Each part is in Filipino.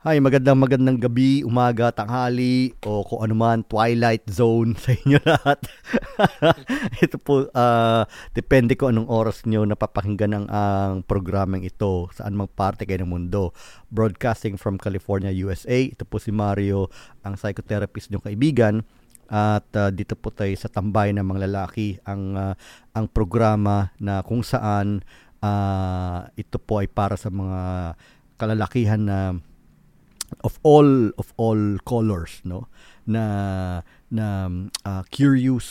Hi, magandang magandang gabi, umaga, tanghali, o kung ano man, twilight zone sa inyo lahat. ito po, uh, depende ko anong oras nyo napapakinggan ang, ang programang ito, saan mang parte kayo ng mundo. Broadcasting from California, USA. Ito po si Mario, ang psychotherapist nyo kaibigan. At uh, dito po tayo sa tambay ng mga lalaki, ang, uh, ang programa na kung saan uh, ito po ay para sa mga kalalakihan na of all of all colors no? Na na uh, curious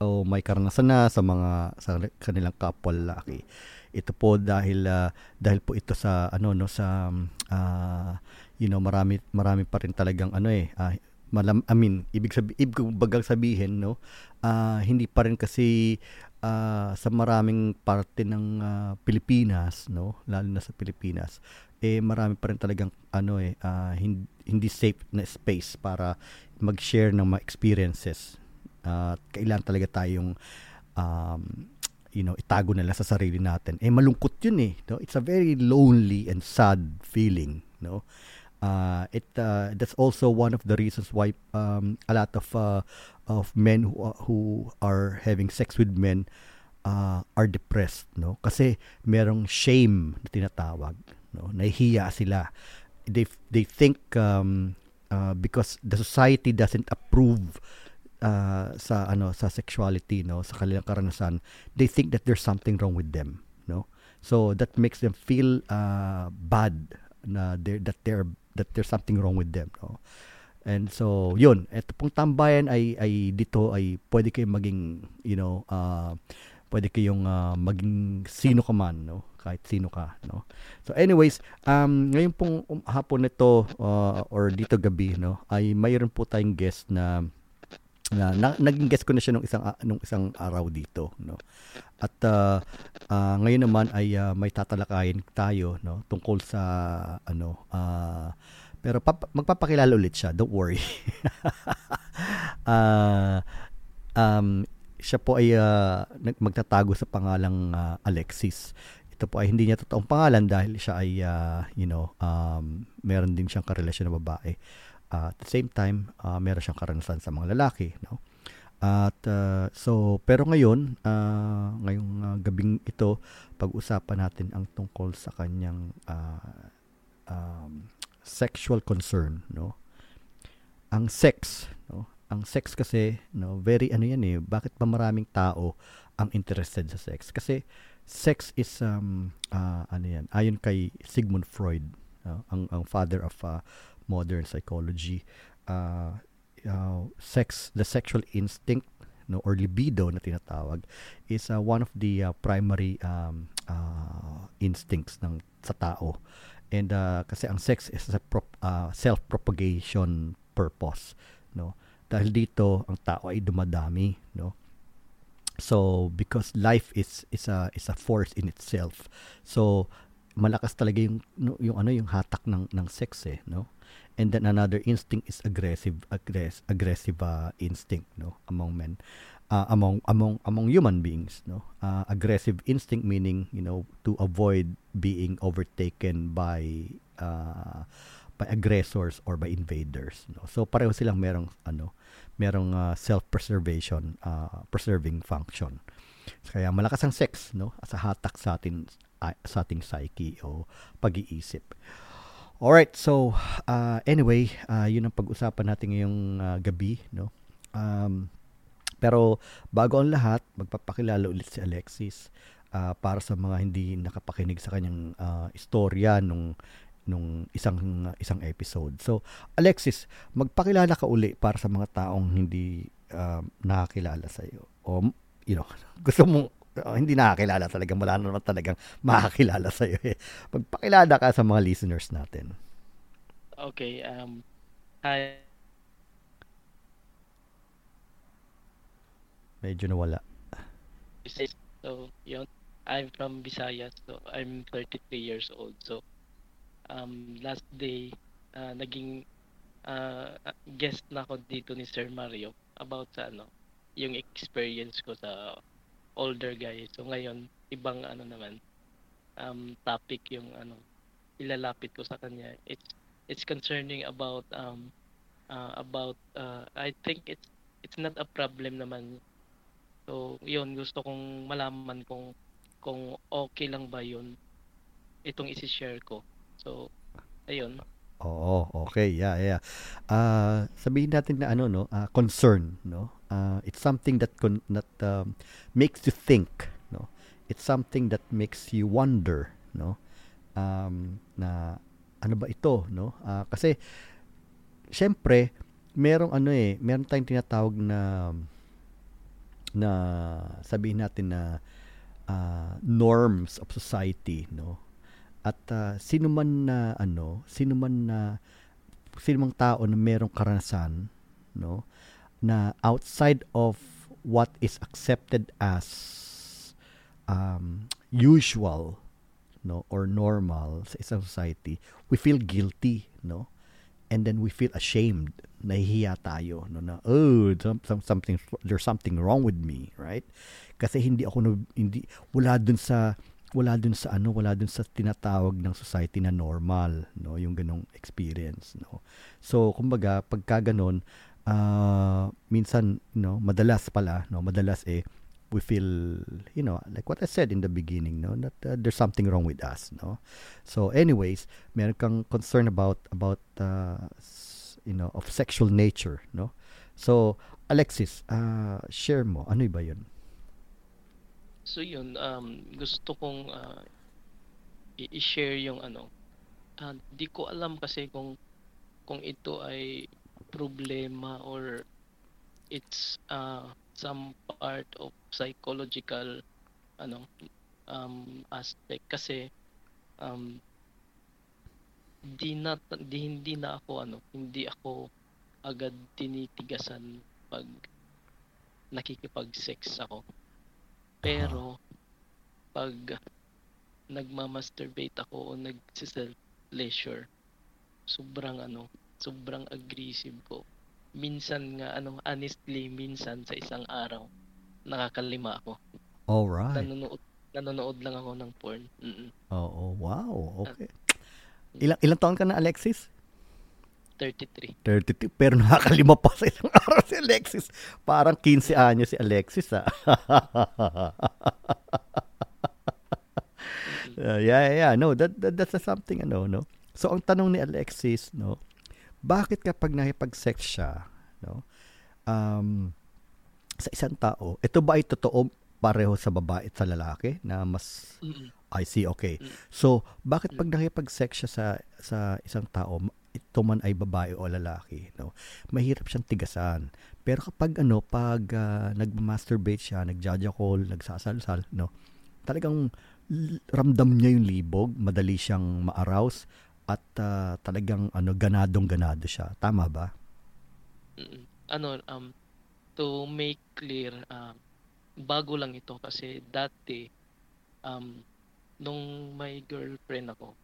o may karanasan na sa mga sa kanilang kapwa lalaki. Ito po dahil uh, dahil po ito sa ano no sa uh, you know marami marami pa rin talagang ano eh uh, malam I mean ibig sabi ibig bagang sabihin no uh, hindi pa rin kasi uh, sa maraming parte ng uh, Pilipinas no lalo na sa Pilipinas eh marami pa rin talagang ano eh uh, hindi, hindi safe na space para mag-share ng mga experiences. Uh, kailan talaga tayong um, you know, itago nila sa sarili natin. Eh malungkot 'yun eh, no? It's a very lonely and sad feeling, no? Uh, it uh, that's also one of the reasons why um, a lot of uh, of men who, uh, who are having sex with men uh, are depressed no kasi merong shame na tinatawag no? Nahihiya sila. They they think um, uh, because the society doesn't approve uh, sa ano sa sexuality no? Sa kanilang karanasan they think that there's something wrong with them no? So that makes them feel uh, bad na they're, that they're that there's something wrong with them no? And so yun. Eto pong tambayan ay ay dito ay pwede kayong maging you know uh, pwede kayong uh, maging sino ka man no? Kahit sino ka no? So anyways um ngayon pong um, hapon nito uh, or dito gabi no ay mayroon po tayong guest na na, na naging guest ko na siya nung isang uh, nung isang araw dito no? At uh, uh, ngayon naman ay uh, may tatalakayin tayo no? Tungkol sa ano uh, pero pap- magpapakilala ulit siya don't worry. Uh, um siya po ay uh, magtatago sa pangalang uh, Alexis. Ito po ay hindi niya totoong pangalan dahil siya ay uh, you know um, meron din siyang karelasyon na babae. Uh, at the same time uh, meron siyang karanasan sa mga lalaki no? At uh, so pero ngayon uh, ngayong uh, gabing ito pag-usapan natin ang tungkol sa kanyang uh, um, sexual concern no? Ang sex no ang sex kasi no very ano yan eh bakit ba maraming tao ang interested sa sex? Kasi sex is um uh, ano yan ayon kay Sigmund Freud uh, ang ang father of uh, modern psychology uh, uh, sex the sexual instinct no or libido na tinatawag is uh, one of the uh, primary um, uh, instincts ng sa tao. And uh, kasi ang sex is a prop, uh, self propagation purpose no dahil dito ang tao ay dumadami no So because life is is a is a force in itself. So malakas talaga yung yung ano yung hatak ng ng sex eh, no? And then another instinct is aggressive aggress, aggressive uh, instinct, no, among men. Uh, among among among human beings no uh, aggressive instinct meaning you know to avoid being overtaken by uh, by aggressors or by invaders no so pareho silang merong ano merong uh, self-preservation, uh, preserving function. Kaya malakas ang sex, no? Sa hatak sa atin uh, sa ating psyche o pag-iisip. Alright, so uh, anyway, uh, yun ang pag-usapan natin ngayong uh, gabi, no? Um, pero bago ang lahat, magpapakilala ulit si Alexis uh, para sa mga hindi nakapakinig sa kanyang uh, istorya nung nung isang isang episode. So, Alexis, magpakilala ka uli para sa mga taong hindi uh, nakakilala sa iyo. O you know, gusto mo uh, hindi nakakilala talaga, wala na naman talagang makakilala sa iyo. Eh. Magpakilala ka sa mga listeners natin. Okay, um hi. Medyo nawala. So, yun. I'm from Visayas, so I'm 33 years old. So, um, last day uh, naging uh, guest na ako dito ni Sir Mario about sa ano yung experience ko sa older guy. So ngayon ibang ano naman um, topic yung ano ilalapit ko sa kanya. It's it's concerning about um uh, about uh, I think it's it's not a problem naman. So, yun gusto kong malaman kung kung okay lang ba yun itong isi-share ko. So, ayun. Oo, okay. Yeah, yeah. Uh, sabihin natin na ano no, uh, concern, no? Uh, it's something that con- that um, makes you think, no? It's something that makes you wonder, no? Um, na ano ba ito, no? Uh, kasi syempre, merong ano eh, meron tayong tinatawag na na sabihin natin na uh, norms of society, no? At uh, sino man na ano, sino man na sino mang tao na merong karanasan, no, na outside of what is accepted as um, usual, no, or normal sa isang society, we feel guilty, no? And then we feel ashamed, nahihiya tayo, no, na, oh, some, some, something, there's something wrong with me, right? Kasi hindi ako, hindi, wala dun sa, wala dun sa ano, wala dun sa tinatawag ng society na normal, no, yung ganong experience, no. So, kumbaga, pagka ganon, uh, minsan, no, madalas pala, no, madalas eh, we feel, you know, like what I said in the beginning, no, that uh, there's something wrong with us, no. So, anyways, meron kang concern about about uh, you know, of sexual nature, no. So, Alexis, uh, share mo, ano ba 'yun? So yun, um, gusto kong uh, i-share yung ano. Uh, di ko alam kasi kung kung ito ay problema or it's uh, some part of psychological ano um, aspect kasi um, di na di, hindi na ako ano hindi ako agad tinitigasan pag nakikipag-sex ako pero, pag nagma-masturbate ako o nag-self-pleasure, sobrang ano, sobrang aggressive ko. Minsan nga, ano, honestly, minsan sa isang araw, nakakalima ako. Alright. Nanonood, nanonood lang ako ng porn. Mm-mm. Oo, wow, okay. Ilang, ilang taon ka na, Alexis? 33. 32. Pero nakakalima pa sa isang araw si Alexis. Parang 15 anyo si Alexis, ah. uh, yeah, yeah, no, that, that that's a something ano, no. So ang tanong ni Alexis, no, bakit kapag nakipag-sex siya, no, um, sa isang tao, ito ba ay totoo pareho sa babae at sa lalaki na mas. I see, okay. So, bakit pag nakipag-sex siya sa sa isang tao, ito man ay babae o lalaki, no? Mahirap siyang tigasan. Pero kapag ano, pag uh, nagma-masturbate siya, nagjajakol, nagsasalsal, no? Talagang ramdam niya yung libog, madali siyang ma-arouse at uh, talagang ano ganadong ganado siya. Tama ba? Ano um to make clear um bago lang ito kasi dati um nung may girlfriend ako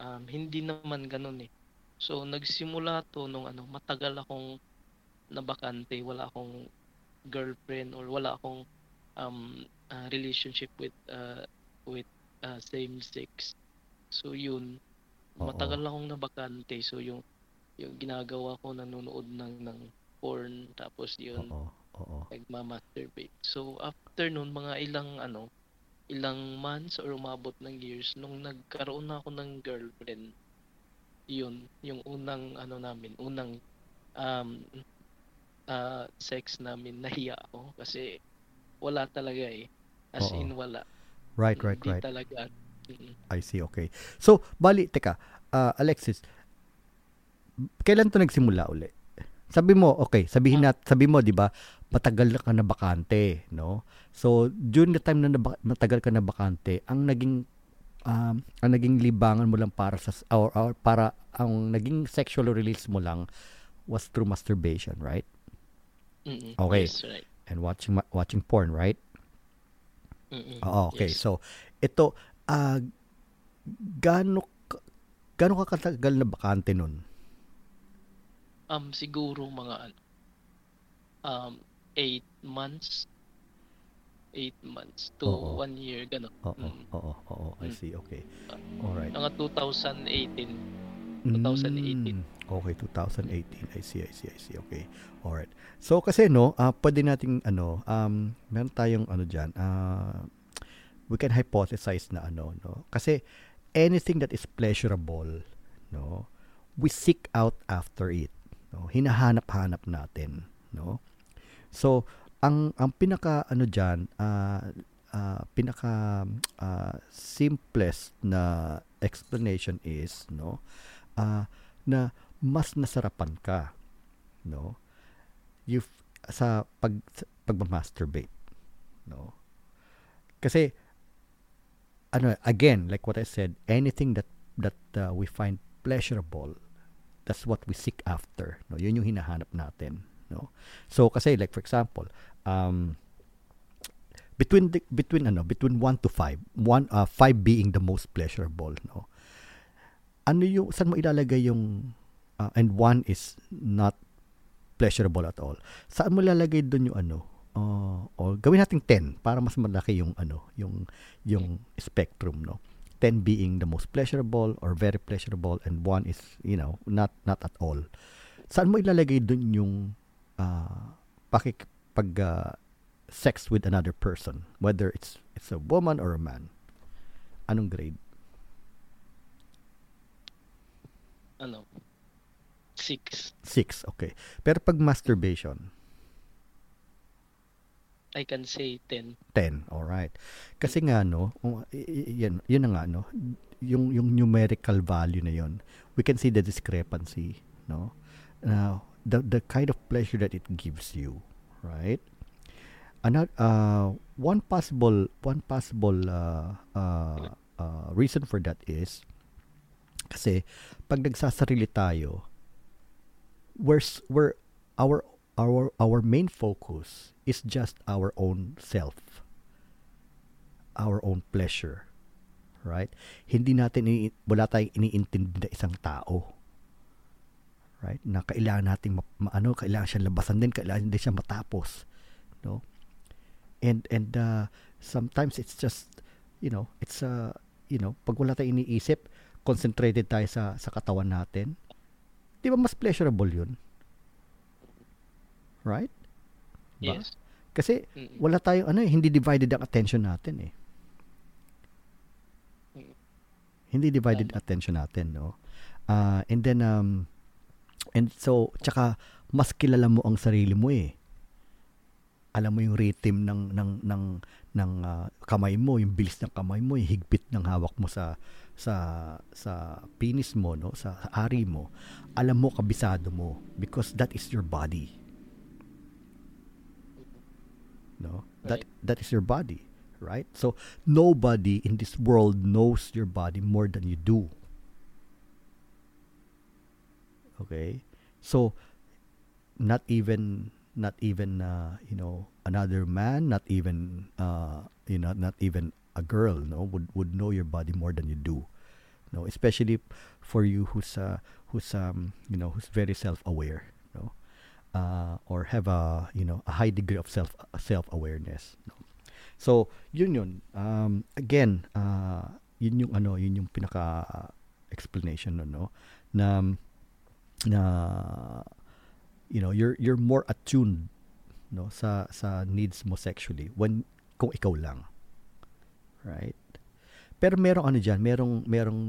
um hindi naman ganoon eh So nagsimula to nung ano, matagal akong nabakante, wala akong girlfriend or wala akong um, uh, relationship with uh, with uh, same sex. So yun, Oo. matagal akong nabakante. So yung yung ginagawa ko nanonood ng ng porn tapos yun Oo. Oo. nagma-masturbate. So after noon mga ilang ano, ilang months or umabot ng years nung nagkaroon na ako ng girlfriend yun, yung unang ano namin, unang um, uh, sex namin, nahiya ako kasi wala talaga eh. As Oo. in wala. Right, right, Hindi right. talaga. I see, okay. So, bali, teka, uh, Alexis, kailan to nagsimula uli? Sabi mo, okay, sabihin ah. nat, sabi mo, 'di ba, matagal ka na bakante, no? So, during the time na matagal ka na bakante, ang naging um, ang naging libangan mo lang para sa or, or para ang naging sexual release mo lang was through masturbation, right? Mm-mm. Okay. Yes, right. And watching watching porn, right? Mm-mm. Oo, okay. Yes. So, ito uh, gaano gaano ka katagal na bakante nun? Um siguro mga um 8 months 8 months to Oo. 1 year, gano'n. Oo, Mm. oo, oo, I Mm. see, okay. Alright. Mga 2018. 2018. Mm, okay, 2018. I see, I see, I see. Okay. Alright. So kasi no, uh, pwede nating ano, um meron tayong ano diyan, uh, we can hypothesize na ano, no. Kasi anything that is pleasurable, no, we seek out after it. No? Hinahanap-hanap natin, no? So, ang ang pinaka ano diyan, uh, uh, pinaka uh, simplest na explanation is no uh, na mas nasarapan ka no you sa pag pagma-masturbate no. Kasi ano again like what I said anything that that uh, we find pleasurable that's what we seek after no. Yun yung hinahanap natin no. So kasi like for example um between the, between ano between 1 to 5 1 uh, 5 being the most pleasurable no? Ano yung saan mo ilalagay yung uh, and 1 is not pleasurable at all. Saan mo ilalagay doon yung ano uh, o gawin nating 10 para mas malaki yung ano yung yung spectrum no? 10 being the most pleasurable or very pleasurable and 1 is you know not not at all. Saan mo ilalagay doon yung uh, pakik pag uh, sex with another person, whether it's it's a woman or a man. Anong grade? Ano? Six. Six, okay. Pero pag masturbation, I can say 10. 10, all right. Kasi nga no, yan, yun na nga no, yung yung numerical value na yon, we can see the discrepancy, no? Now, the the kind of pleasure that it gives you, right? another uh, one possible one possible uh, uh, uh, reason for that is kasi pag nagsasarili tayo we're, we're our our our main focus is just our own self. Our own pleasure right? Hindi natin wala tayong iniintindi na isang tao right? Na kailangan nating ma, ma, ano kailangan siya labasan din kailangan din siya matapos no? And and uh, sometimes it's just you know it's uh, you know pag wala tayong iniisip concentrated tayo sa sa katawan natin. Di ba mas pleasurable yun? Right? Ba? yes. Kasi wala tayong ano eh, hindi divided ang attention natin eh. Hindi divided attention natin no? Uh, and then um and so tsaka mas kilala mo ang sarili mo eh alam mo yung rhythm ng ng ng ng uh, kamay mo, yung bilis ng kamay mo, yung higpit ng hawak mo sa sa sa penis mo, no, sa, sa ari mo. Alam mo kabisado mo because that is your body. No? That that is your body, right? So nobody in this world knows your body more than you do. Okay? So not even not even uh, you know another man, not even uh, you know not even a girl, no, would would know your body more than you do. No, especially for you who's uh, who's um you know who's very self-aware, no, uh, or have a you know a high degree of self self-awareness. No? So yun yun. Um, again, uh, yun yung ano, yun yung pinaka explanation no, no, na na you know you're you're more attuned no sa sa needs mo sexually when kung ikaw lang right? Pero merong ano diyan merong merong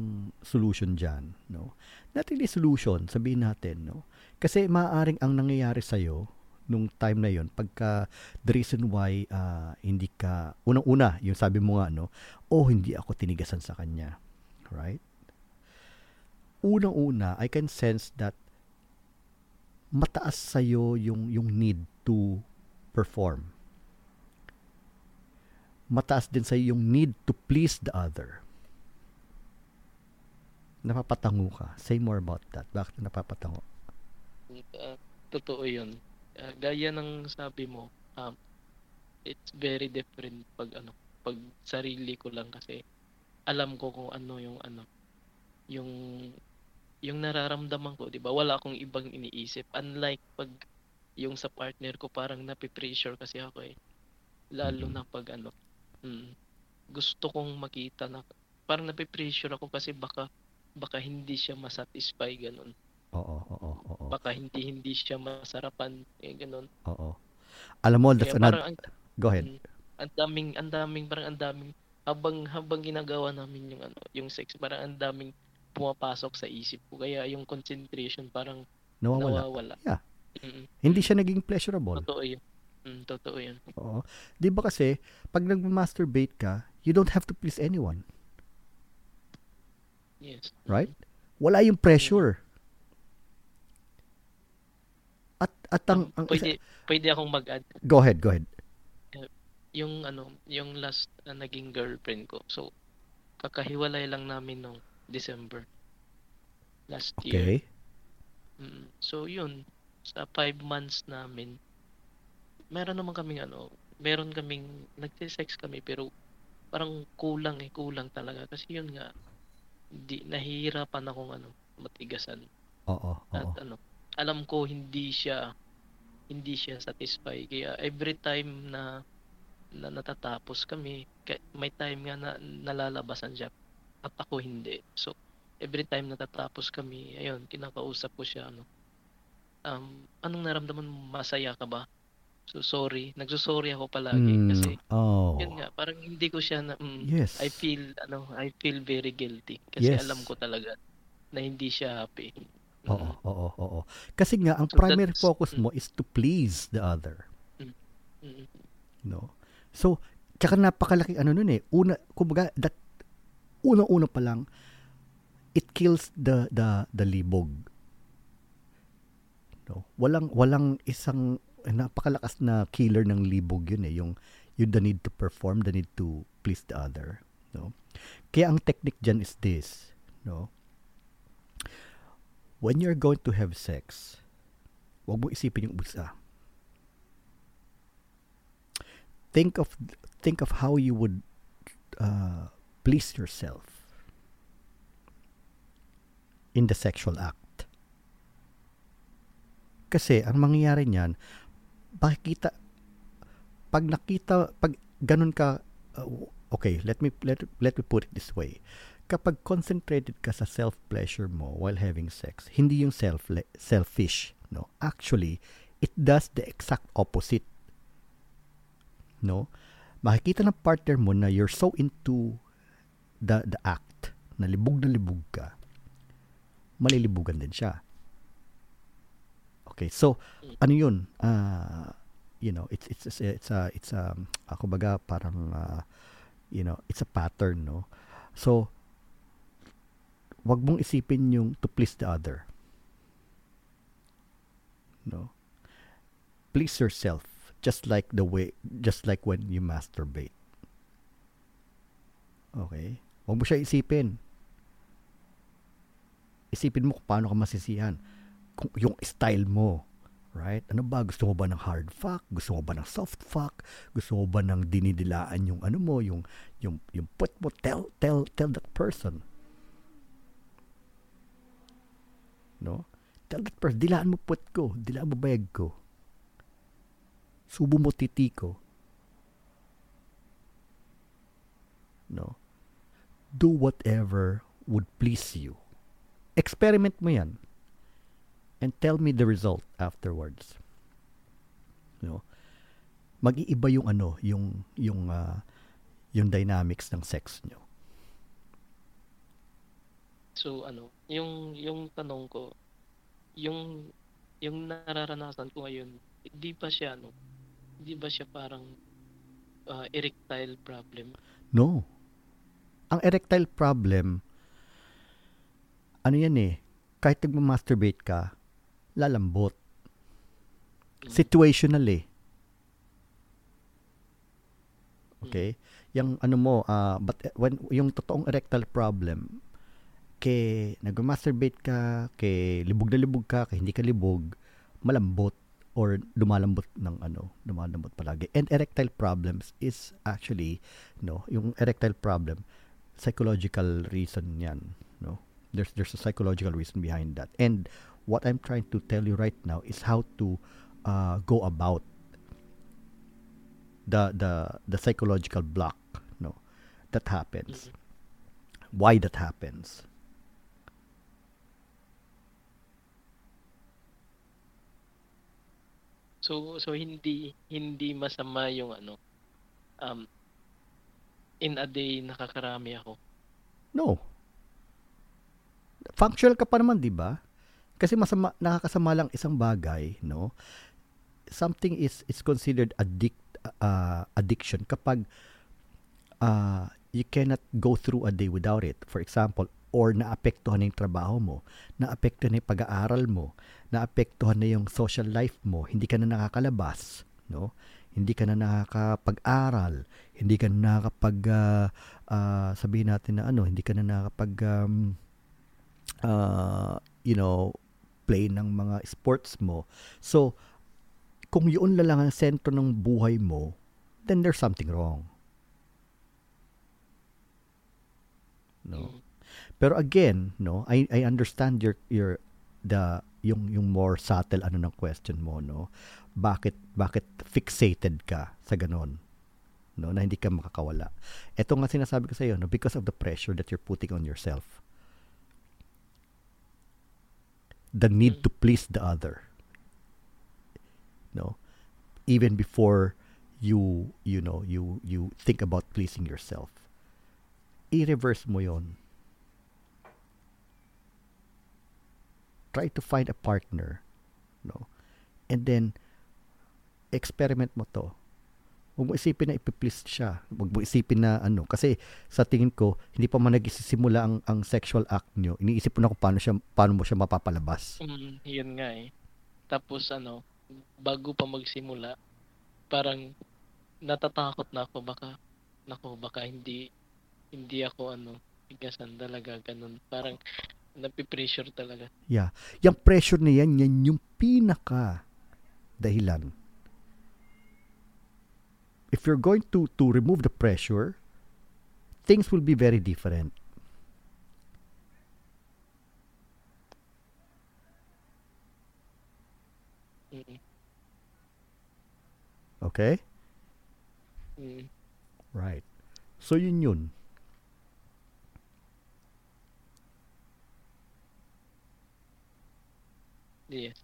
solution diyan no? Not really solution sabihin natin no? Kasi maaring ang nangyayari sa iyo nung time na yon pagka the reason why uh, hindi ka unang-una yung sabi mo nga no oh hindi ako tinigasan sa kanya right unang-una I can sense that mataas sa iyo yung yung need to perform. Mataas din sa iyo yung need to please the other. Napapatango ka. Say more about that. Bakit napapatango? Uh, totoo yun. Uh, gaya ng sabi mo, um, it's very different pag ano, pag sarili ko lang kasi alam ko kung ano yung ano, yung yung nararamdaman ko, 'di ba? Wala akong ibang iniisip. Unlike pag yung sa partner ko parang nape-pressure kasi ako eh. Lalo mm-hmm. na pag ano, hmm, gusto kong makita na parang nape-pressure ako kasi baka baka hindi siya masatisfy ganun. Oo, oo, oo. Baka hindi hindi siya masarapan eh, ganun. Oo. Alam mo, that's another... ang, Go ahead. mm, ang daming ang daming parang ang daming habang habang ginagawa namin yung ano, yung sex, parang ang daming pumapasok sa isip ko. Kaya yung concentration parang Nawawala. nawawala. Yeah. Mm, Hindi siya naging pleasurable. totoo yun. Mm, totoo yun. Oo. Di ba kasi, pag nag-masturbate ka, you don't have to please anyone. Yes. Right? Wala yung pressure. At, at ang, ang isa- pwede pwede akong mag-add go ahead, go ahead. yung ano, yung last na naging girlfriend ko. So kakahiwalay lang namin nung December last year. Okay. Mm, so yun, sa five months namin, meron naman kaming ano, meron kaming, nagsisex kami pero parang kulang eh, kulang talaga. Kasi yun nga, di, nahihirapan akong ano, matigasan. Oo, oo. At ano, alam ko hindi siya, hindi siya satisfy. Kaya every time na, na natatapos kami, may time nga na nalalabasan siya at ako hindi. So, every time natatapos kami, ayun, kinakausap ko siya, ano, um, anong naramdaman mo? Masaya ka ba? So, sorry. Nagsusorry ako palagi Mm, kasi, oh. yun nga, parang hindi ko siya na, mm, Yes. I feel, ano, I feel very guilty. Kasi Yes. alam ko talaga na hindi siya happy. Oo, Mm. oo, oo. Kasi nga, ang So primary focus mm. mo is to please the other. Mm. No? So, tsaka napakalaking ano nun eh. Una, kumbaga, that, unang-una pa lang, it kills the, the, the libog. No? Walang, walang isang, napakalakas na killer ng libog yun eh. Yung, yung the need to perform, the need to please the other. No? Kaya ang technique dyan is this. No? When you're going to have sex, wag mo isipin yung isa. think of think of how you would uh, please yourself in the sexual act. Kasi ang mangyayari niyan, makikita pag nakita pag ganun ka uh, okay, let me let let me put it this way. Kapag concentrated ka sa self-pleasure mo while having sex, hindi yung self selfish, no. Actually, it does the exact opposite no makikita ng partner mo na you're so into the the act na libog na libog ka malilibugan din siya. Okay so ano yun? Uh, you know it's it's it's it's a it's a ako baga parang uh, you know it's a pattern no? So wag mong isipin yung to please the other. No? Please yourself just like the way just like when you masturbate. Okay wag mo siya isipin. Isipin mo kung paano ka masisihan. Kung yung style mo right? Ano ba? Gusto mo ba ng hard fuck? Gusto mo ba ng soft fuck? Gusto mo ba ng dinidilaan yung ano mo yung yung yung put mo? Tell tell tell that person. No? Tell that person dilaan mo put ko dilaan mo bayag ko. Subo mo titi ko. No? Do whatever would please you. Experiment mo yan. And tell me the result afterwards. No? Mag-iiba yung ano, yung yung uh, yung dynamics ng sex nyo. So ano, yung yung tanong ko, yung yung nararanasan ko ngayon, hindi ba siya ano, hindi ba siya parang uh, erectile problem? No. Ang erectile problem, ano yan eh, kahit nagmamasturbate ka, lalambot. Situational eh. Okay? Yung ano mo, uh, but when, yung totoong erectile problem, kay nagmamasturbate ka, kay libog na libog ka, kay hindi ka libog, malambot or lumalambot ng ano, lumalambot palagi. And erectile problems is actually, no, yung erectile problem, psychological reason yan no? There's there's a psychological reason behind that. And what i'm trying to tell you right now is how to uh, go about the the the psychological block no that happens. Mm-hmm. why that happens. So so hindi hindi masama yung ano um in a day nakakarami ako. No. Functional ka pa naman, 'di ba? Kasi masama nakakasama lang isang bagay, no? Something is is considered addict uh, addiction kapag uh, you cannot go through a day without it. For example, or naapektuhan na yung trabaho mo, naapektuhan na yung pag-aaral mo, naapektuhan na yung social life mo, hindi ka na nakakalabas, no? Hindi ka na nakakapag-aral, hindi ka na nakakapag uh, uh, sabihin natin na ano, hindi ka na nakakapag um, uh, you know, play ng mga sports mo. So, kung yun na lang ang sentro ng buhay mo, then there's something wrong. No. Mm. Pero again, no, I I understand your your the yung yung more subtle ano ng question mo, no. Bakit bakit fixated ka sa ganon? No, na hindi ka makakawala. Ito nga sinasabi ko sa iyo, no, because of the pressure that you're putting on yourself. The need to please the other. No. Even before you you know, you you think about pleasing yourself. I-reverse mo 'yon try to find a partner no and then experiment mo to huwag mo isipin na ipiplease siya huwag mo isipin na ano kasi sa tingin ko hindi pa man nagsisimula ang ang sexual act nyo iniisip mo na kung paano siya paano mo siya mapapalabas mm, yun nga eh tapos ano bago pa magsimula parang natatakot na ako baka nako baka hindi hindi ako ano bigasan talaga ganun parang Napipressure talaga. Yeah. Yung pressure na yan, yan yung pinaka dahilan. If you're going to to remove the pressure, things will be very different. Okay? Mm. Right. So yun yun. Yes.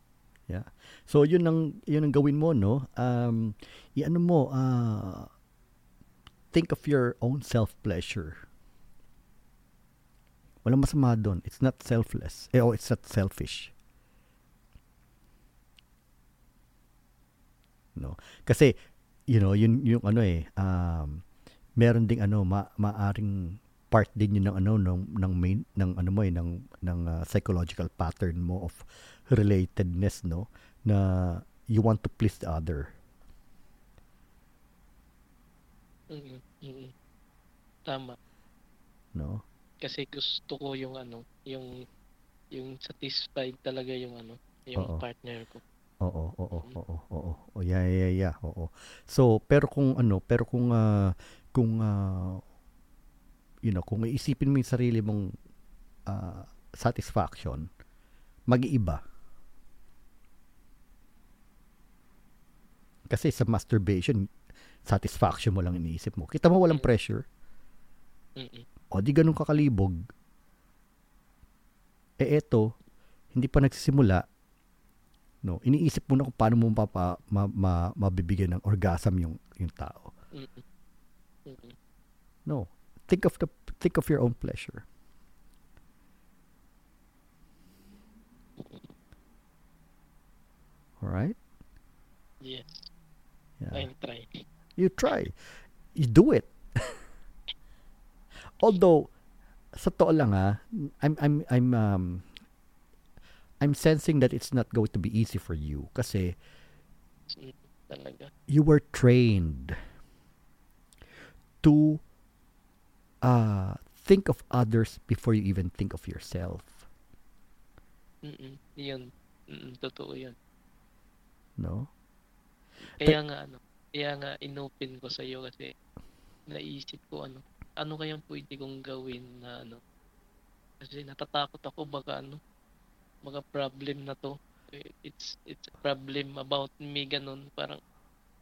Yeah. So yun ang yun ang gawin mo no. Um iano mo uh, think of your own self pleasure. Walang masama doon. It's not selfless. Eh, oh, it's not selfish. No. Kasi you know, yun yung ano eh um meron ding ano ma maaring part din yun ng ano ng ng main ng ano mo eh ng ng uh, psychological pattern mo of relatedness no na you want to please the other mm-hmm. Mm-hmm. tama no kasi gusto ko yung ano yung yung satisfied talaga yung ano yung oo. partner ko oo oo oo oo oo yeah yeah yeah oo so pero kung ano pero kung uh, kung uh, you know kung iisipin mo yung sarili mong uh, satisfaction mag-iiba Kasi sa masturbation, satisfaction mo lang iniisip mo. Kita mo walang pressure. Mm-mm. O di ganun kakalibog. Eh eto, hindi pa nagsisimula, no, iniisip mo na kung paano mo mapapa, ma, ma, mabibigyan ng orgasm yung, yung tao. No. Think of the think of your own pleasure. All right? Yes. Yeah. I'll try. You try. You do it. Although, sa to lang ah, I'm I'm I'm um I'm sensing that it's not going to be easy for you kasi talaga. You were trained to uh think of others before you even think of yourself. Mm. Yun. Mm, totoo 'yun. No? Kaya nga ano, kaya nga inopen ko sa iyo kasi naisip ko ano, ano kayang pwede kong gawin na ano. Kasi natatakot ako baka ano, mga problem na to. It's it's a problem about me ganun, parang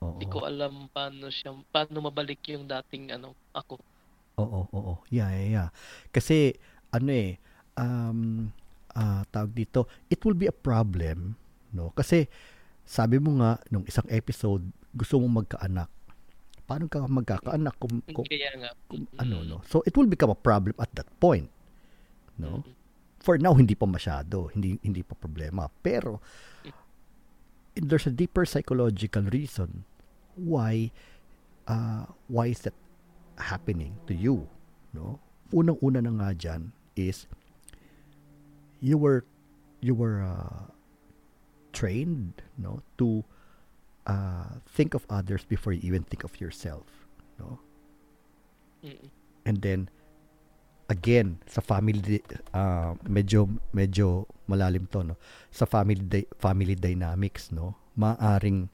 hindi ko alam paano siya paano mabalik yung dating ano ako. Oo, oo. Yeah, yeah, yeah. Kasi ano eh um uh, tawag dito, it will be a problem, no? Kasi Sabi mo nga, nung isang episode, gusto mong magkaanak. Paano ka magkakaanak kung, kung, kung ano, no? So, it will become a problem at that point. No? For now, hindi pa masyado. Hindi, hindi pa problema. Pero, there's a deeper psychological reason why uh, why is that happening to you no unang-una na nga dyan is you were you were uh, trained no to uh, think of others before you even think of yourself no? Mm, and then again sa family uh, medyo medyo malalim to no? Sa family di- family dynamics no? Maaring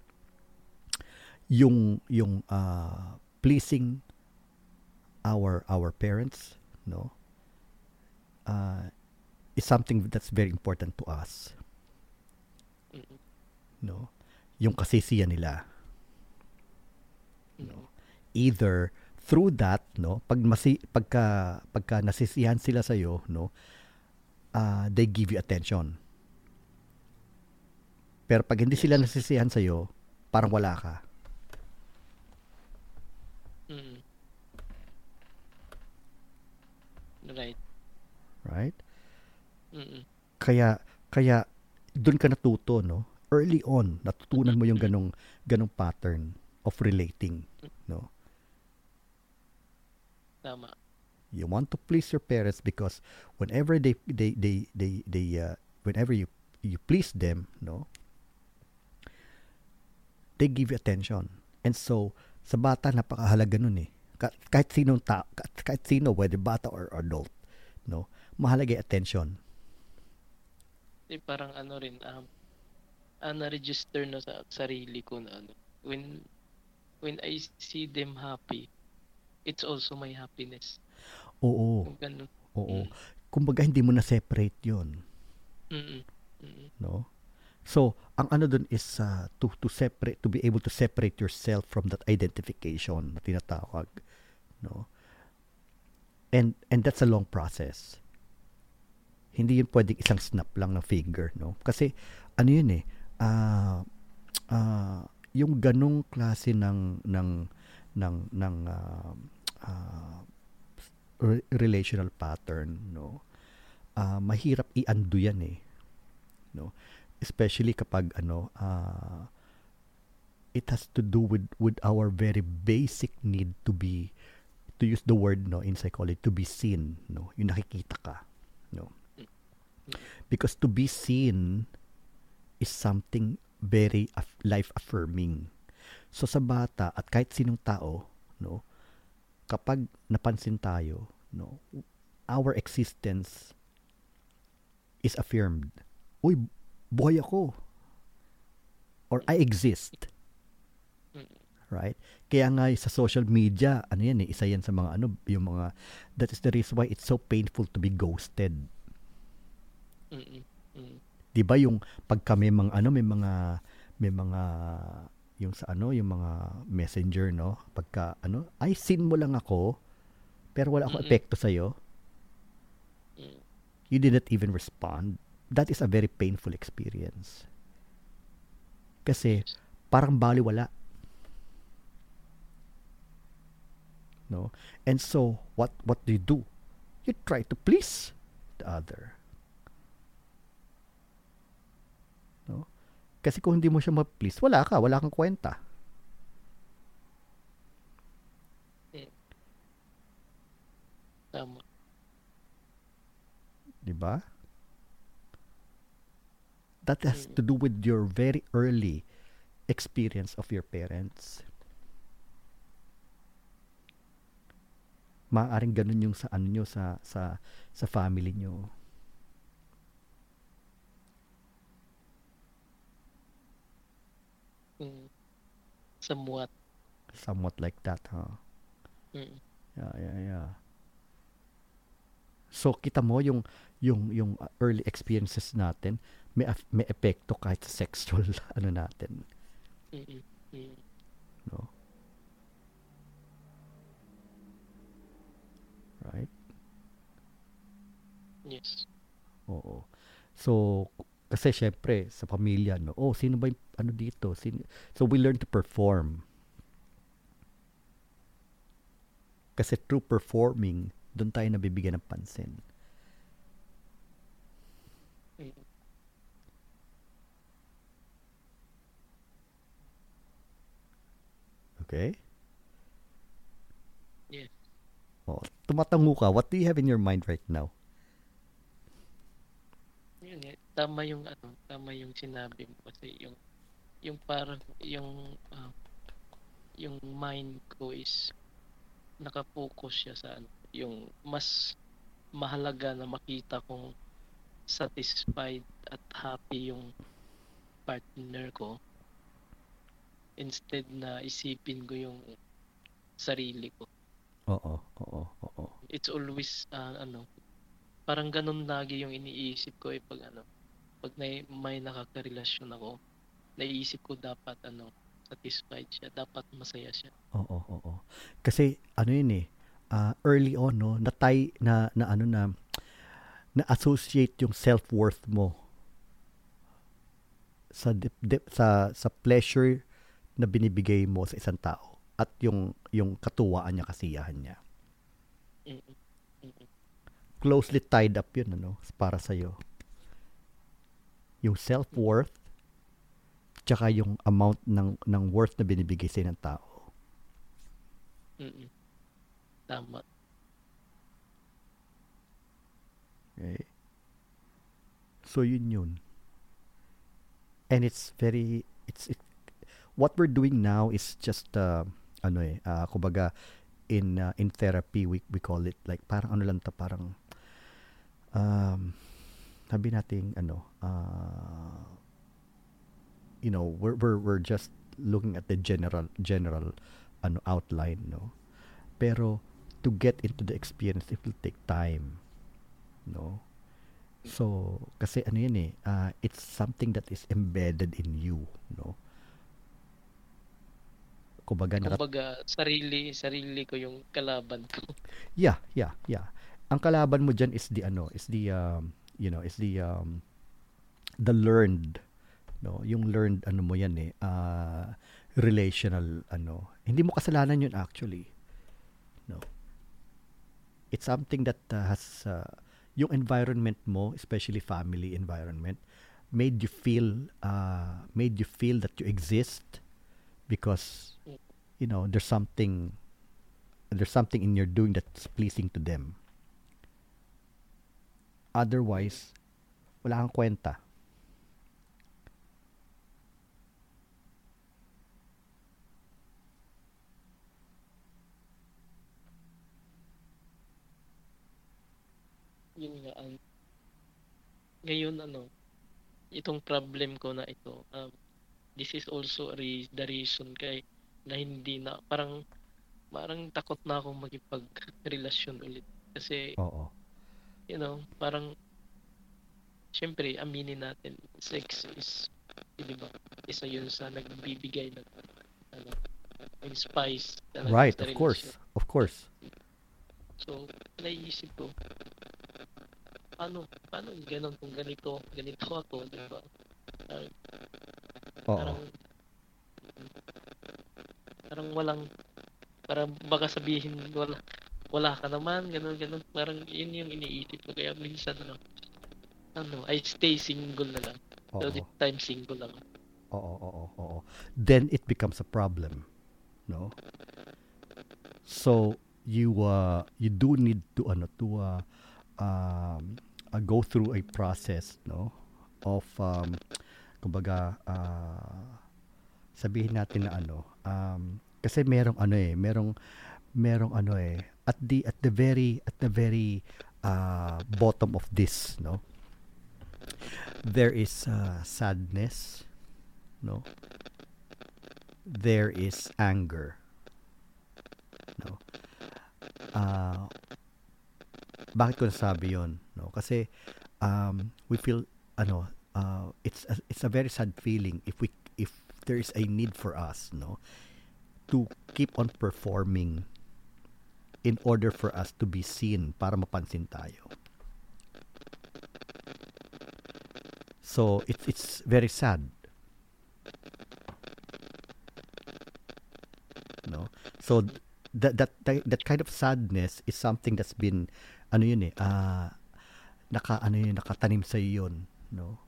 yung yung uh, pleasing our our parents no? Uh, is something that's very important to us no yung kasisiyan nila. Mm, either through that no pag masi pagka pagka nasisiyahan sila sa iyo no uh, they give you attention. Pero pag hindi sila nasisiyahan sa iyo parang wala ka. Mm. Right. right? Mm, kaya kaya doon ka natuto no early on natutunan mo yung ganong ganong pattern of relating no? Tama. you want to please your parents because whenever they they they they, they uh, whenever you you please them no? They give you attention. And so sa bata napakahalaga nun eh. Ka- kahit sinong ta kahit, kahit sino whether bata or adult no? Mahalaga yung attention. Eh, parang ano rin, um, ah, na-register na sa sarili ko na ano, when, when I see them happy, it's also my happiness. oo. Yung ganun. oo. Mm. kumbaga hindi mo na separate yun. Mm, mm, no? So ang ano dun is uh, to to separate to be able to separate yourself from that identification na tinatawag. No? And and that's a long process. Hindi yun pwedeng isang snap lang ng finger no? Kasi ano yun eh ah ah, yung ganong klase ng ng ng ng ah, re- relational pattern no? Ah, mahirap i-undo yan eh no? Especially kapag ano ah, it has to do with with our very basic need to be to use the word no in psychology to be seen no? Yung nakikita ka no? Because to be seen is something very life affirming so sa bata at kahit sinong tao no kapag napansin tayo no our existence is affirmed. Uy buhay ako. Or I exist. Mm, right? Kaya nga sa social media, ano yan eh, isa yan sa mga ano, yung mga, that is the reason why it's so painful to be ghosted. mm, mm, Di ba yung pag kami mga ano, may mga, may mga, yung sa ano, yung mga messenger, no? Pagka, ano, ay, sin mo lang ako, pero wala akong epekto sa'yo. mm, You didn't even respond. That is a very painful experience. Kasi, parang baliwala. No? And so, what what do you do? You try to please the other. No? Kasi kung hindi mo siya ma-please, wala ka, wala kang kwenta. tama. Di ba? That has to do with your very early experience of your parents. Maaaring ganun yung sa ano nyo, sa, sa, sa family nyo. Mm, somewhat. Somewhat like that, huh? Mm, Yeah, yeah, yeah. So kita mo yung yung yung uh, early experiences natin may may epekto kahit sa sexual ano natin, mm, mm, no? Right? yes. Oo. So, kasi syempre, sa pamilya, no, oh, sino ba yung, ano dito. Sin- so we learn to perform. Kasi through performing, doon tayo nabibigyan ng pansin. Okay? Yes. Oh, tumatango ka. What do you have in your mind right now? Yun eh, tama yung ano, tama yung sinabi mo kasi yung yung parang yung ah, yung mind ko is nakapokus siya sa ano, yung mas mahalaga na makita kong satisfied at happy yung partner ko instead na isipin ko yung sarili ko. Oo, oo, oo. It's always ah, ano, parang ganun lagi yung iniisip ko eh pag ano, pag may, may nakakarelasyon ako, naiisip ko dapat ano, satisfied siya, dapat masaya siya. Oo, oo. Kasi ano yun eh, ah, early on no, natay na na ano na na associate yung self-worth mo sa dip, dip- sa sa pleasure na binibigay mo sa isang tao at yung yung katuwaan niya kasiyahan niya. Mm-mm. Closely tied up yun ano para sa iyo. Yung self-worth tsaka yung amount ng ng worth na binibigay sa ng tao. Mm-mm. Tama. Okay. So yun yun. And it's very it's it, what we're doing now is just uh, ano eh uh, kumbaga in uh, in therapy we we call it like parang ano lang to parang um sabi nating ano uh, you know we're we're we're just looking at the general general ano outline no pero to get into the experience it will take time no so kasi ano yun eh uh, it's something that is embedded in you no kumbaga naka- Kumbaga, sarili, sarili ko yung kalaban ko. Yeah, yeah, yeah. Ang kalaban mo diyan is the ano, is the um, you know, is the um the learned no, yung learned ano mo yan eh, uh, relational ano. Hindi mo kasalanan yun actually. No. It's something that uh, has uh, yung environment mo, especially family environment, made you feel uh, made you feel that you exist because you know there's something there's something in your doing that's pleasing to them. Otherwise, wala kang kwenta. Yun nga, ang ngayon ano, itong problem ko na ito, um, this is also re- the reason kay na hindi na parang parang takot na akong magipag-relasyon ulit kasi Oo. you know parang syempre aminin natin sex is di ba isa yun sa nagbibigay ng ano ng spice Right, of course. Of course. so naiisip ko paano paano ganon kung ganito ganito ako di ba Parang- Oo. parang parang walang parang baka sabihin wala wala ka naman ganun ganun parang yun yung iniisip ko kaya minsan ano ano I stay single na lang Oo. so this time single lang Oo, oo, oo. Then it becomes a problem, no? So you uh you do need to ano to uh, um uh, go through a process, no? Of um kumbaga uh, sabihin natin na ano um kasi merong ano eh, merong merong ano eh at the at the very at the very uh, bottom of this, no? There is uh, sadness, no there is anger no ah bakit ko nasabi yon no? Kasi um, we feel ano uh, it's a, it's a very sad feeling if we if there is a need for us no? To keep on performing in order for us to be seen para mapansin tayo. So it's it's very sad. No? So that that that kind of sadness is something that's been ano yun eh uh, naka ano yun nakatanim sa yun no?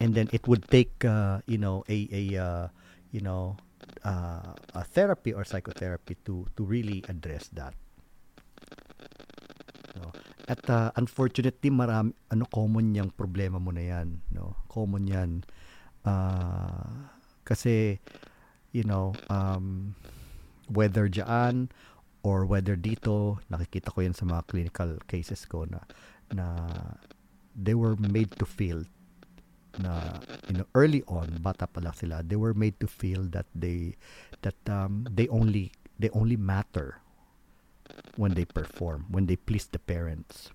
And then it would take uh, you know a a uh, you know uh, a therapy or psychotherapy to to really address that. No? At uh, unfortunately marami ano common yang problema mo na yan no? Common yan. Uh, kasi you know um, whether diyan or whether dito nakikita ko yan sa mga clinical cases ko na na they were made to feel na you know early on bata pa lang sila they were made to feel that they that um, they only they only matter when they perform when they please the parents.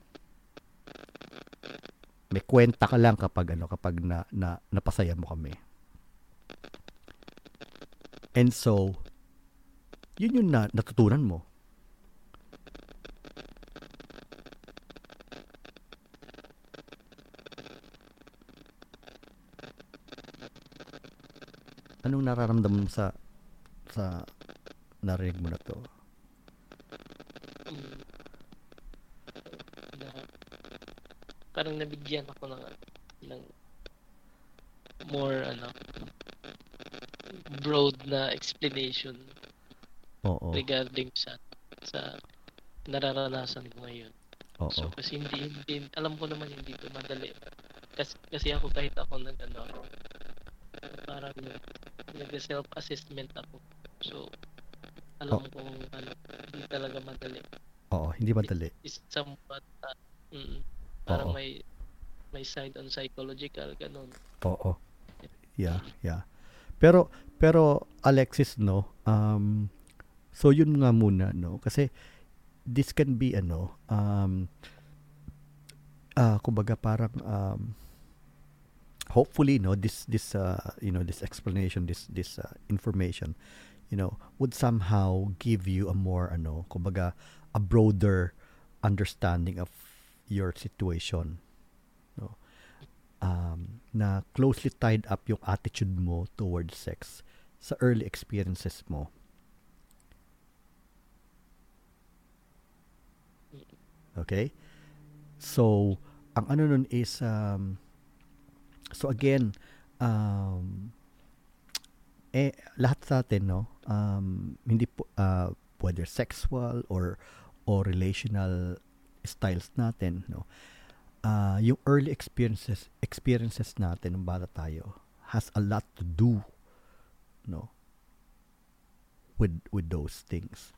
May kwenta ka lang kapag ano kapag na, na napasaya mo kami. And so yun yung na, natutunan mo anong nararamdaman mo sa sa narinig mo na to? Na, parang nabigyan ako ng ng more ano broad na explanation Oo. regarding sa sa nararanasan ko ngayon. Oo. So kasi hindi, hindi alam ko naman hindi ito madali. Kasi, kasi ako kahit ako nag ano parang nag self assessment ako. So alam Oh. ko ano hindi talaga madali. Oo, hindi madali. Is somewhat uh, mm, parang Oo. may may side on psychological ganun. Oo. Yeah, yeah. Pero pero Alexis no, um so yun nga muna no kasi this can be ano um ah kumbaga parang um hopefully no this this uh, you know this explanation this this uh, information you know would somehow give you a more ano kumbaga a broader understanding of your situation no? Um na closely tied up yung attitude mo towards sex sa early experiences mo. Okay? So ang ano nun is um so again um eh lahat sa atin no um hindi po uh, whether sexual or or relational styles natin no uh, yung early experiences experiences natin ng bata tayo has a lot to do no with with those things.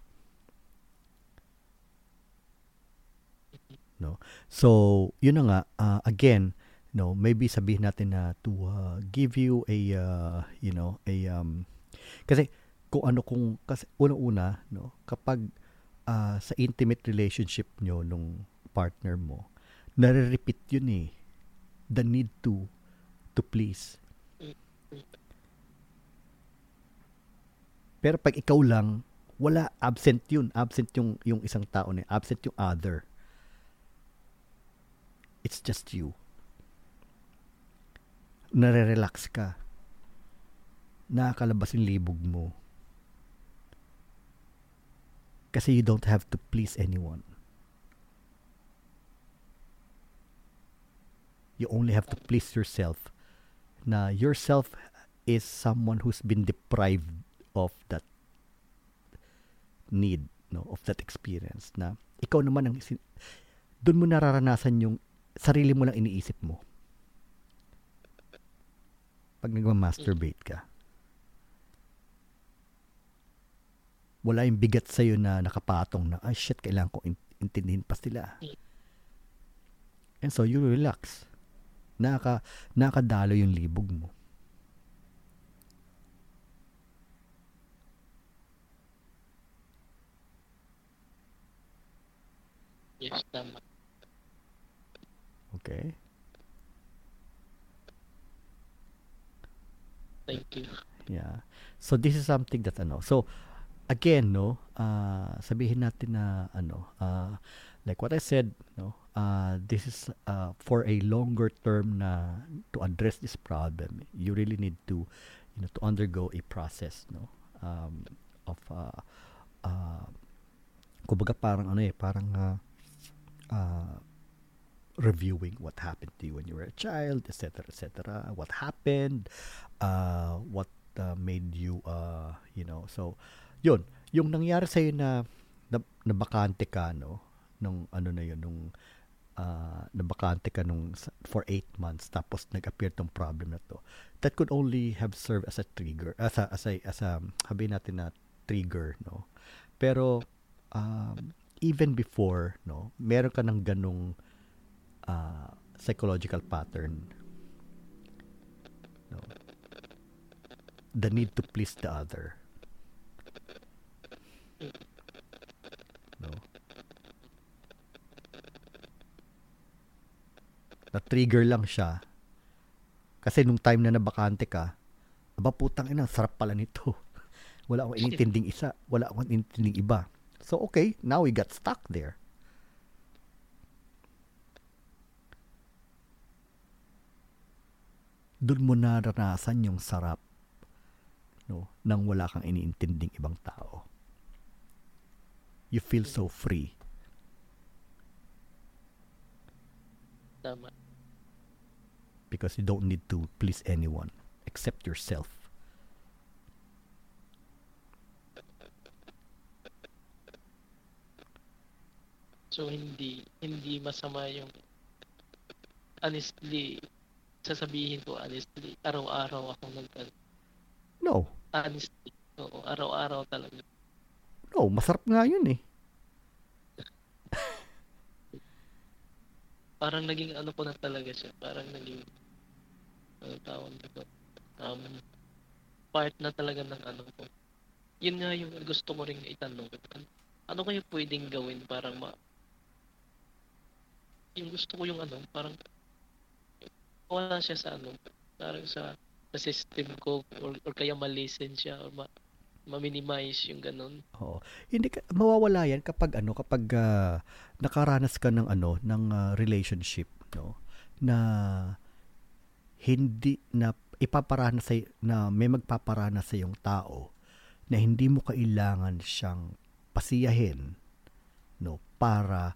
No? So yun na nga uh, again no maybe sabihin natin na to uh, give you a uh, you know a um kasi kung ano kung kasi una-una no kapag uh, sa intimate relationship nyo nung partner mo nare-repeat yun eh the need to to please. Pero pag ikaw lang wala absent yun absent yung yung isang tao na absent yung other. It's just you nare-relax ka nakakalabas yung libog mo. Kasi you don't have to please anyone. You only have to please yourself. Na yourself is someone who's been deprived of that need no of that experience. Na ikaw naman ang doon mo nararanasan yung sarili mo lang iniisip mo pag nagma-masturbate ka wala yung bigat sa'yo na nakapatong na, ay shit, kailangan ko in- intindihin pa sila. And so, you relax. Naka, nakadalo yung libog mo. Yes, tama. Okay? Thank you. Yeah. So, this is something that, ano, so, again, no, uh, sabihin natin na, ano, uh, like what I said, no, uh, this is uh, for a longer term na to address this problem. You really need to, you know, to undergo a process, no, um, of uh, uh, kumbaga parang ano eh, parang uh, uh, reviewing what happened to you when you were a child, etc., etc. What happened, uh, what uh, made you, uh, you know, so, yun, yung nangyari sa'yo na, na, na ka, no, nung ano na yun, nung uh, nabakante ka nung for 8 months tapos nag-appear tong problem na to that could only have served as a trigger as a as a as a habi natin na trigger no pero um, even before no meron ka ng ganong uh, psychological pattern. No. The need to please the other. No. Na-trigger lang siya. Kasi nung time na nabakante ka aba putang ina sarap pala nito. Wala akong inintinding isa wala akong inintinding iba. So okay now we got stuck there doon mo naranasan yung sarap no nang wala kang iniintinding ibang tao. You feel so free. Tama. Because you don't need to please anyone except yourself. So hindi hindi masama yung honestly sasabihin ko honestly araw-araw ako nag no. honestly oo araw-araw talaga. No masarap nga yun eh. Parang naging ano ko na talaga siya parang naging ano tawag dito um part na talaga ng ano ko. Yun nga yung gusto mo ring itanong ano kayo pwedeng gawin para ma yung gusto ko yung ano parang wala siya sa ano parang sa sa system ko or, or kaya ma-listen siya or ma, ma-minimize yung ganun. Oo. Hindi ka, mawawala yan kapag ano kapag uh, nakaranas ka ng ano ng uh, relationship no na hindi na ipaparana sa na may magpaparana sa yung tao na hindi mo kailangan siyang pasiyahin no para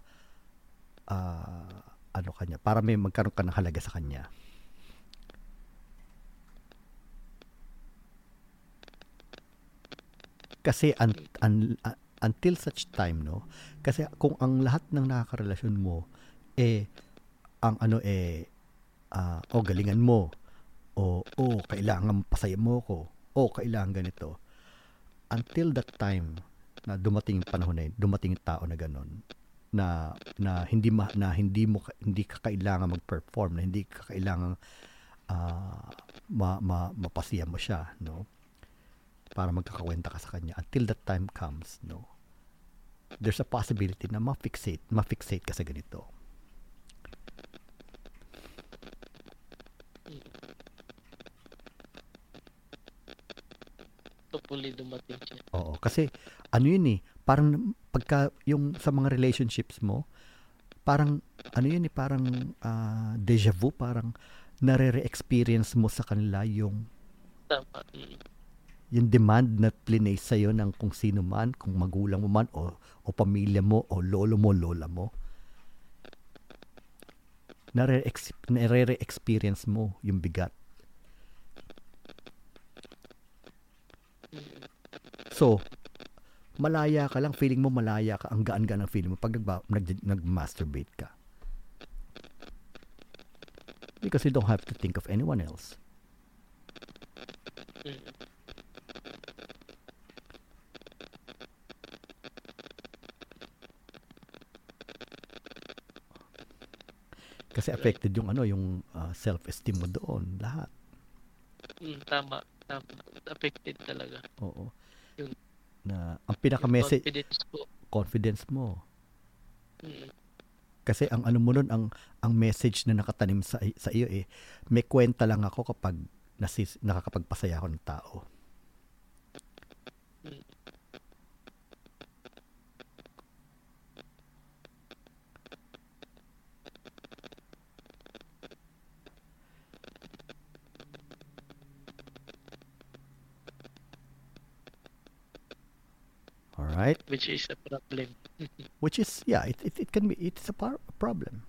uh, ano kanya para may magkaroon ka ng halaga sa kanya. Kasi un, un, uh, until such time no? Kasi kung ang lahat ng nakakarelasyon mo eh ang ano eh uh, o galingan mo o o kailangan pasaya mo ko o kailangan ganito until that time na dumating panahon na yun, dumating tao na ganun na na hindi ma, na hindi mo hindi ka kailangan mag-perform na hindi ka kailangan uh, ma, ma, mapasiya mo siya no para magkakakwenta ka sa kanya until that time comes no there's a possibility na ma-fixate ma-fixate ka sa ganito Hopefully dumating siya. Oo, kasi ano yun eh, parang pagka yung sa mga relationships mo, parang ano yun eh, parang uh, deja vu, parang nare-experience mo sa kanila yung Tama. Yung demand na plinay sa'yo ng kung sino man, kung magulang mo man, o, o pamilya mo, o lolo mo, lola mo. Nare-experience mo yung bigat. So, malaya ka lang, feeling mo malaya ka, ang gaan-gaan ang feeling mo pag nag, nag, nag-masturbate ka. Because you don't have to think of anyone else. Mm. Kasi affected yung ano, yung uh, self-esteem mo doon, lahat. Mm, tama, tama. Affected talaga. Oo. Yung, na ang pinaka-message confidence confidence mo. Mm. Kasi ang ano mo nun, ang ang message na nakatanim sa sa iyo eh, may kwenta lang ako kapag nasis, nakakapagpasaya ako ng tao. Mm. All right? Which is a problem. Which is, yeah, it, it, it can be, it's a par- problem.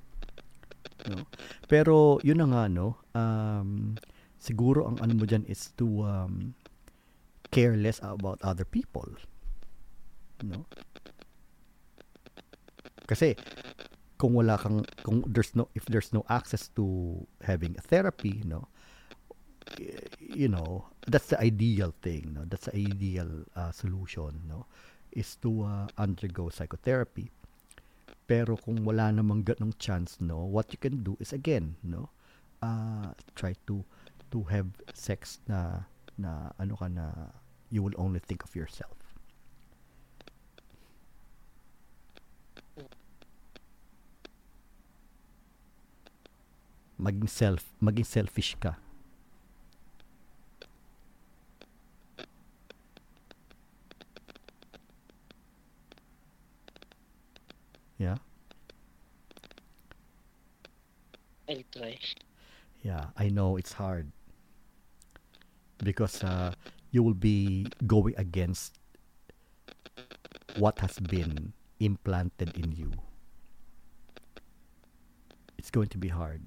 No? Pero, yun na nga, no? Um, siguro ang ano mo dyan is to um, care less about other people. No? Kasi, kung wala kang, kung there's no, if there's no access to having a therapy, no? you know, that's the ideal thing, no? That's the ideal uh, solution, no? Is to uh, undergo psychotherapy. Pero kung wala namang ganong chance, no, what you can do is again, no, uh, try to to have sex na na ano ka na you will only think of yourself. Maging self, maging selfish ka. Yeah. I'll try. Yeah, I know it's hard because uh, you will be going against what has been implanted in you. It's going to be hard.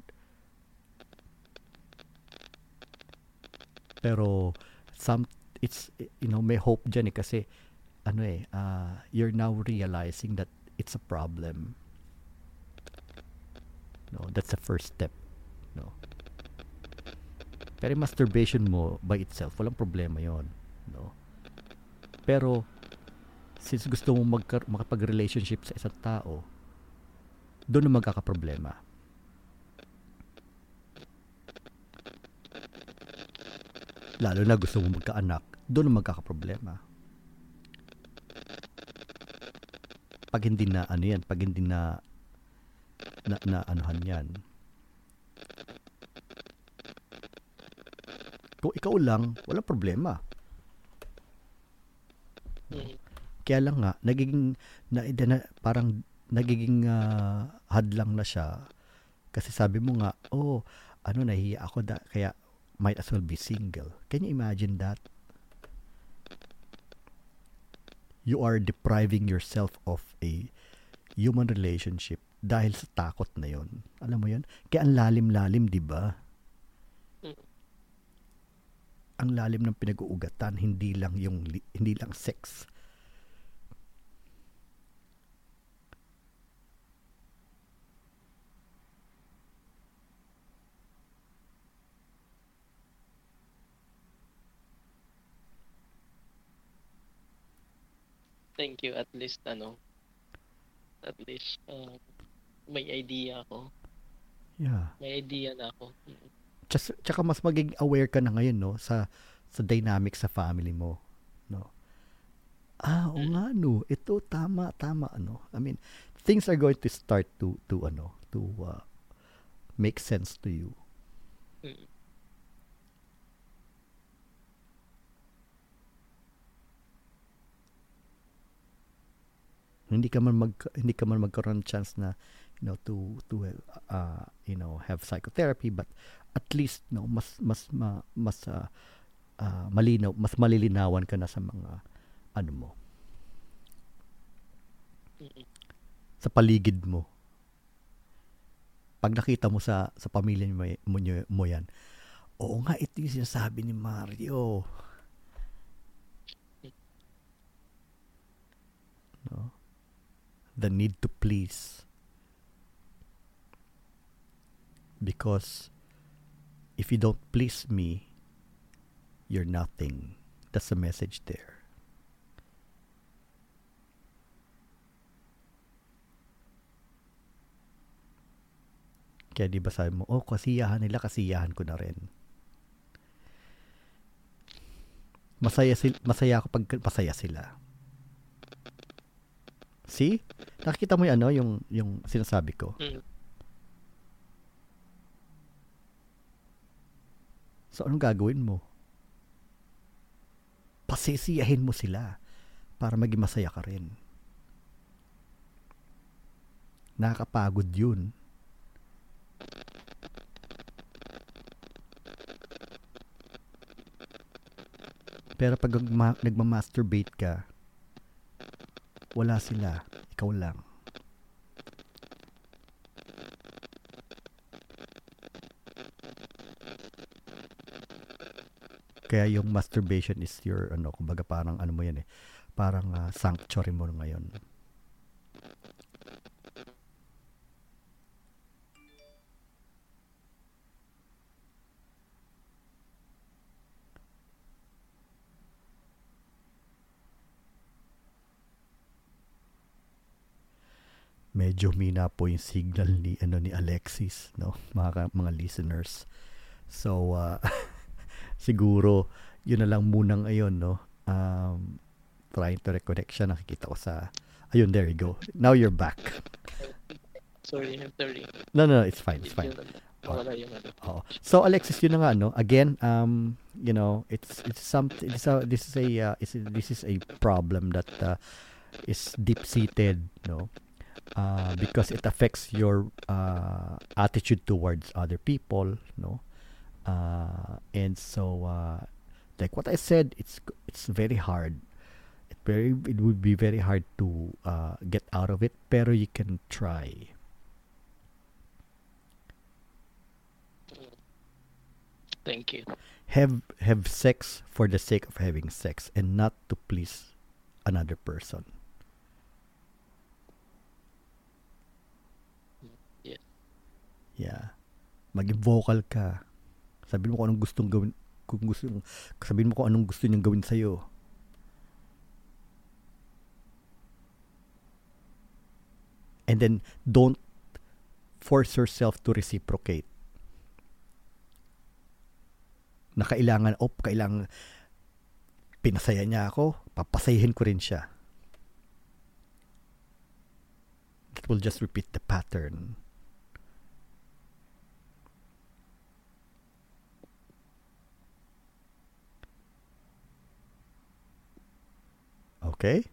Pero some it's you know may hope dyan eh kasi ano eh uh, you're now realizing that it's a problem. No, that's the first step. No. Pero masturbation mo by itself, walang problema yon, no. Pero since gusto mo magka- makapag-relationship sa isang tao, doon na magkakaproblema. Lalo na gusto mo magkaanak, doon na magkakaproblema. Pag hindi na ano yan, pag hindi na na, na anuhan yan. Kung ikaw lang, walang problema. Kaya lang nga, nagiging, na, na, parang nagiging ah, hadlang na siya. Kasi sabi mo nga, oh, ano, nahihiya ako, da, kaya might as well be single. Can you imagine that? You are depriving yourself of a human relationship dahil sa takot na yon. Alam mo yon? Kaya ang lalim-lalim, di ba? Mm. Ang lalim ng pinag-uugatan, hindi lang yung hindi lang sex. Thank you. At least, ano, at least, uh, may idea ako. Yeah. May idea na ako. Mm. Tsaka, mas maging aware ka na ngayon, no, sa sa dynamic sa family mo, no. Ah, o Mm. nga no, ito tama tama ano. I mean, things are going to start to to ano, to uh, make sense to you. Mm. Hindi ka man mag hindi ka man magkaroon chance na you know to to uh, you know have psychotherapy but at least no mas mas ma, mas uh, uh, malinaw mas malilinawan ka na sa mga ano mo sa paligid mo. Pag nakita mo sa sa pamilya mo, mo, mo yan, oo nga, ito yung sinasabi ni Mario. No? The need to please. Because if you don't please me, you're nothing. That's the message there. Kaya di ba sabi mo, oh, kasiyahan nila, kasiyahan ko na rin. Masaya, sil- masaya ako pag masaya sila. See? Nakikita mo yung ano, yung, yung sinasabi ko. Mm. So, anong gagawin mo? Pasisiyahin mo sila para maging masaya ka rin. Nakakapagod yun. Pero pag nagma- nagma-masturbate ka, wala sila. Ikaw lang. Kaya yung masturbation is your ano, kumbaga parang ano mo yan eh. Parang uh, sanctuary mo ngayon. Medyo mina po yung signal ni ano ni Alexis no? Mga mga listeners. So uh, siguro yun na lang muna ngayon no? Um, trying to reconnect siya. Nakikita ko sa ayun there you go. Now you're back. Sorry I'm sorry no no it's fine it's fine. Oh. Oh. So Alexis, yun na nga no. Again, um, you know, it's it's something. It's a, this is a uh, it's, this is a problem that uh, is deep seated, no uh, because it affects your uh, attitude towards other people no? Uh, and so uh, like what I said it's it's very hard. It very it would be very hard to uh, get out of it pero you can try. Thank you. Have have sex for the sake of having sex and not to please another person Yeah. Maging vocal ka. Sabihin mo kung anong gustong gawin, kung gusto, sabihin mo kung anong gusto niyang gawin sa'yo. And then, don't force yourself to reciprocate. Na kailangan, oh, kailangan, pinasaya niya ako, papasayahin ko rin siya. It will just repeat the pattern. Okay?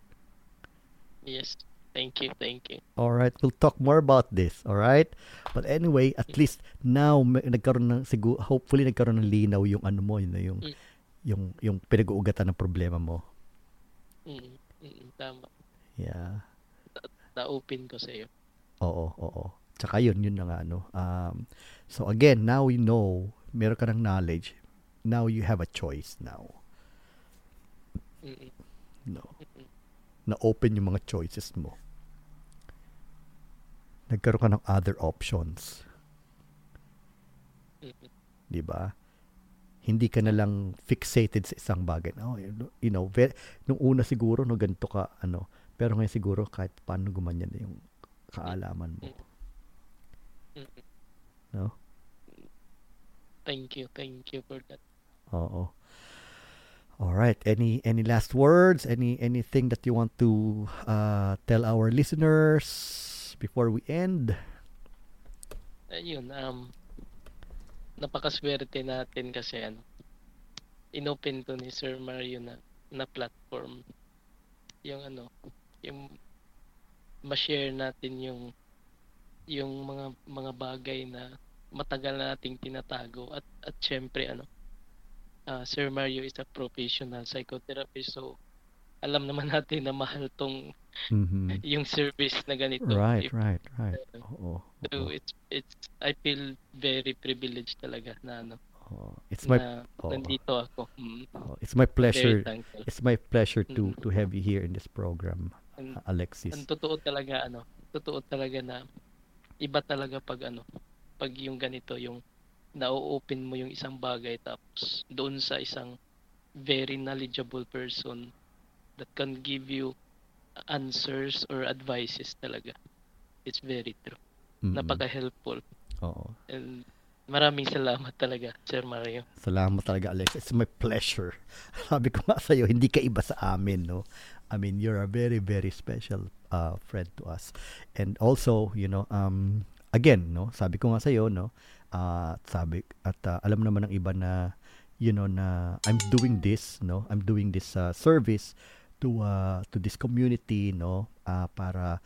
Yes. Thank you. Thank you. All right, we'll talk more about this, all right? But anyway, at least now may, nagkaroon ng siguro hopefully nagkaroon ng linaw yung ano mo, yun, yung mm. yung yung pinag-uugatan ng problema mo. Mm, mm, tama. Yeah. Na-open ko sa iyo. Oo, oo. Tsaka yun, yun na nga, ano. Um, so again, now you know, meron ka ng knowledge. Now you have a choice now. Mm-mm. No. Na open yung mga choices mo. Nagkaroon ka ng other options. 'Di ba? Hindi ka na lang fixated sa isang bagay. Oh, you know, very, nung una siguro no ganito ka ano, pero ngayon siguro kahit paano gumanyan na yung kaalaman mo. No? Thank you. Thank you for that. Oo. All right. Any any last words? Any anything that you want to uh, tell our listeners before we end? Ayun, um napakaswerte natin kasi ano inopen to ni Sir Mario na na platform yung ano yung ma-share natin yung yung mga mga bagay na matagal na nating tinatago at at syempre ano uh, Sir Mario is a professional psychotherapist so alam naman natin na mahal tong mm-hmm. yung service na ganito. Right, If, right, right. Oo. So it's it's I feel very privileged talaga na ano. Oh, it's my na oh. nandito ako. Mm. Oh, it's my pleasure. It's my pleasure to mm-hmm. to have you here in this program, and, Alexis. Ang totoo talaga ano, totoo talaga na iba talaga pag ano, pag yung ganito yung na-open mo yung isang bagay tapos doon sa isang very knowledgeable person that can give you answers or advices talaga. It's very true. Mm-hmm. Napaka-helpful. Oo. And maraming salamat talaga, Sir Mario. Salamat talaga, Alex. It's my pleasure. Sabi ko nga sa'yo, hindi ka iba sa amin, no? I mean, you're a very, very special uh, friend to us. And also, you know, um, again, no? Sabi ko nga sa'yo, no? Uh, sabi at uh, alam naman ng iba na you know na I'm doing this no? I'm doing this uh, service to uh, to this community no? Uh, para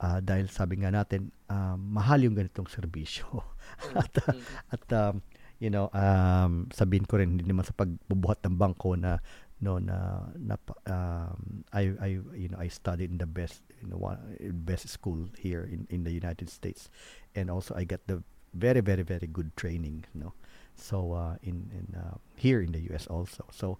uh, dahil sabi nga natin uh, mahal yung ganitong serbisyo. At uh, at um, you know um, sabihin ko rin hindi naman sa pagbubuhat ng bangko na no na, na um, I I you know I studied in the best you know one, best school here in in the United States. And also I get the very very very good training know. So uh, in in uh, here in the US also. So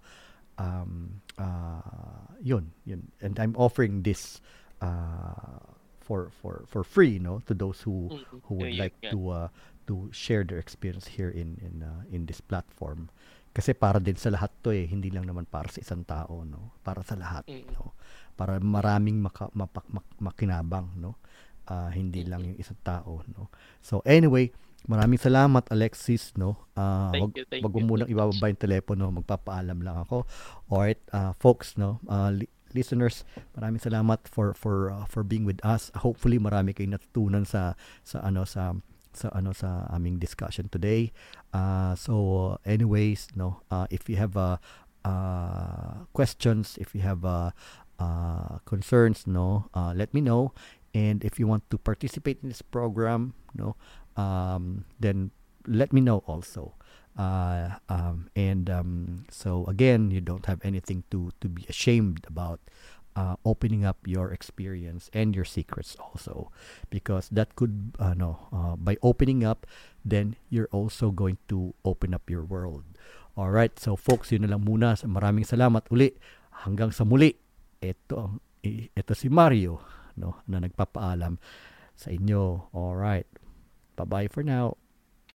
um uh yun yun. And I'm offering this uh for for for free no to those who Mhm. who would Yeah, like yeah. to uh to share their experience here in in uh, in this platform. Kasi para din sa lahat to eh hindi lang naman para sa isang tao no? Para sa lahat Mm. no? Para maraming maka, mapak, mak- makinabang no Ah, hindi lang yung isang tao no? So anyway maraming salamat Alexis no? Ah, Thank wag, you, thank wag mo munang ibababa yung telepono magpapaalam lang ako. Alright uh, folks no? Ah, li- listeners maraming salamat for for uh, for being with us. Hopefully marami kayong natutunan sa sa ano sa sa ano sa aming discussion today. Uh, so anyways no? Uh, if you have uh, uh, questions if you have uh, uh, concerns no? Uh, let me know and if you want to participate in this program no um, then let me know also. Uh, um, and um, so again you don't have anything to to be ashamed about uh, opening up your experience and your secrets also. Because that could uh, no uh, by opening up then you're also going to open up your world. All right so folks yun na lang muna. Maraming salamat uli. Hanggang sa muli. Ito ito si Mario no na nagpapaalam sa inyo. All right bye bye for now